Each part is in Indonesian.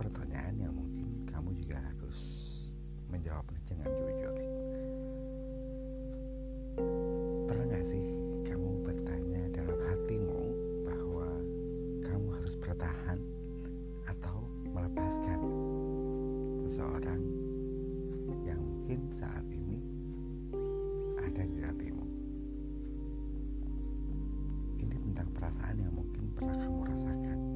pertanyaan yang mungkin kamu juga harus menjawabnya dengan jujur. Pernah gak sih kamu bertanya dalam hatimu bahwa kamu harus bertahan atau melepaskan seseorang yang mungkin saat ini ada di hatimu? Ini tentang perasaan yang mungkin pernah kamu rasakan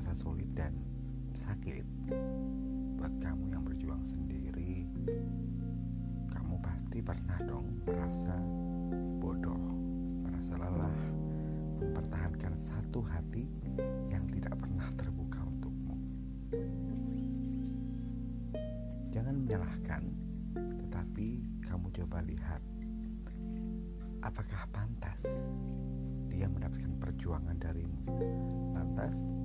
terasa sulit dan sakit. Buat kamu yang berjuang sendiri kamu pasti pernah dong merasa bodoh merasa lelah mempertahankan satu hati yang tidak pernah terbuka untukmu. Jangan menyalahkan tetapi kamu coba lihat apakah pantas dia mendapatkan perjuangan darimu? Pantas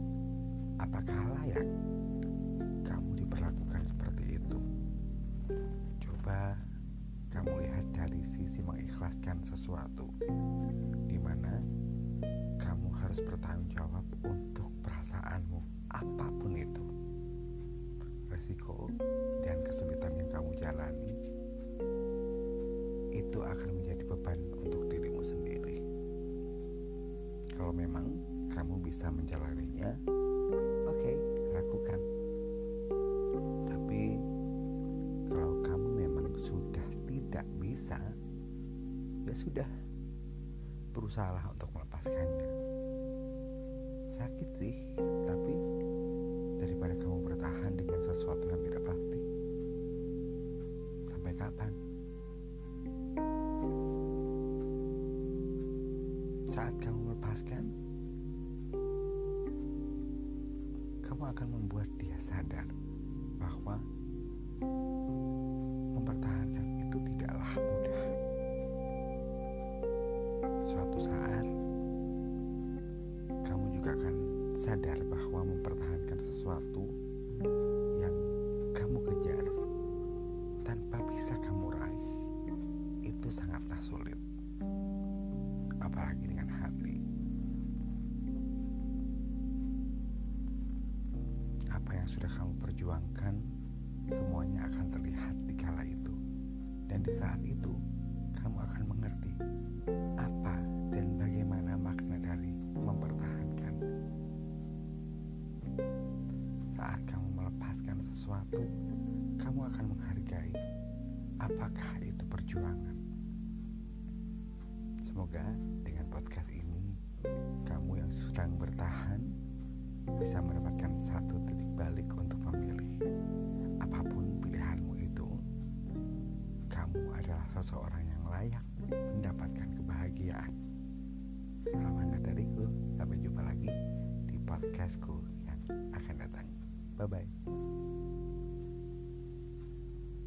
apakah layak kamu diperlakukan seperti itu. Coba kamu lihat dari sisi mengikhlaskan sesuatu di mana kamu harus bertanggung jawab untuk perasaanmu apa pun itu. Resiko dan kesulitan yang kamu jalani itu akan menjadi beban untuk dirimu sendiri. Kalau memang kamu bisa menjalaninya sudah berusahalah untuk melepaskannya. Sakit sih tapi daripada kamu bertahan dengan sesuatu yang tidak pasti sampai kapan? Saat kamu melepaskan kamu akan membuat dia sadar bahwa sadar bahwa mempertahankan sesuatu yang kamu kejar tanpa bisa kamu raih itu sangatlah sulit. Apalagi dengan hati. Apa yang sudah kamu perjuangkan semuanya akan terlihat di kala itu. Dan di saat itu, kamu akan mengerti apa dan sesuatu, kamu akan menghargai apakah itu perjuangan. Semoga dengan podcast ini, kamu yang sedang bertahan bisa mendapatkan satu titik balik untuk memilih apa pun pilihanmu itu. Kamu adalah seseorang yang layak mendapatkan kebahagiaan. Hangat dariku. Sampai jumpa lagi di podcastku yang akan datang. Bye bye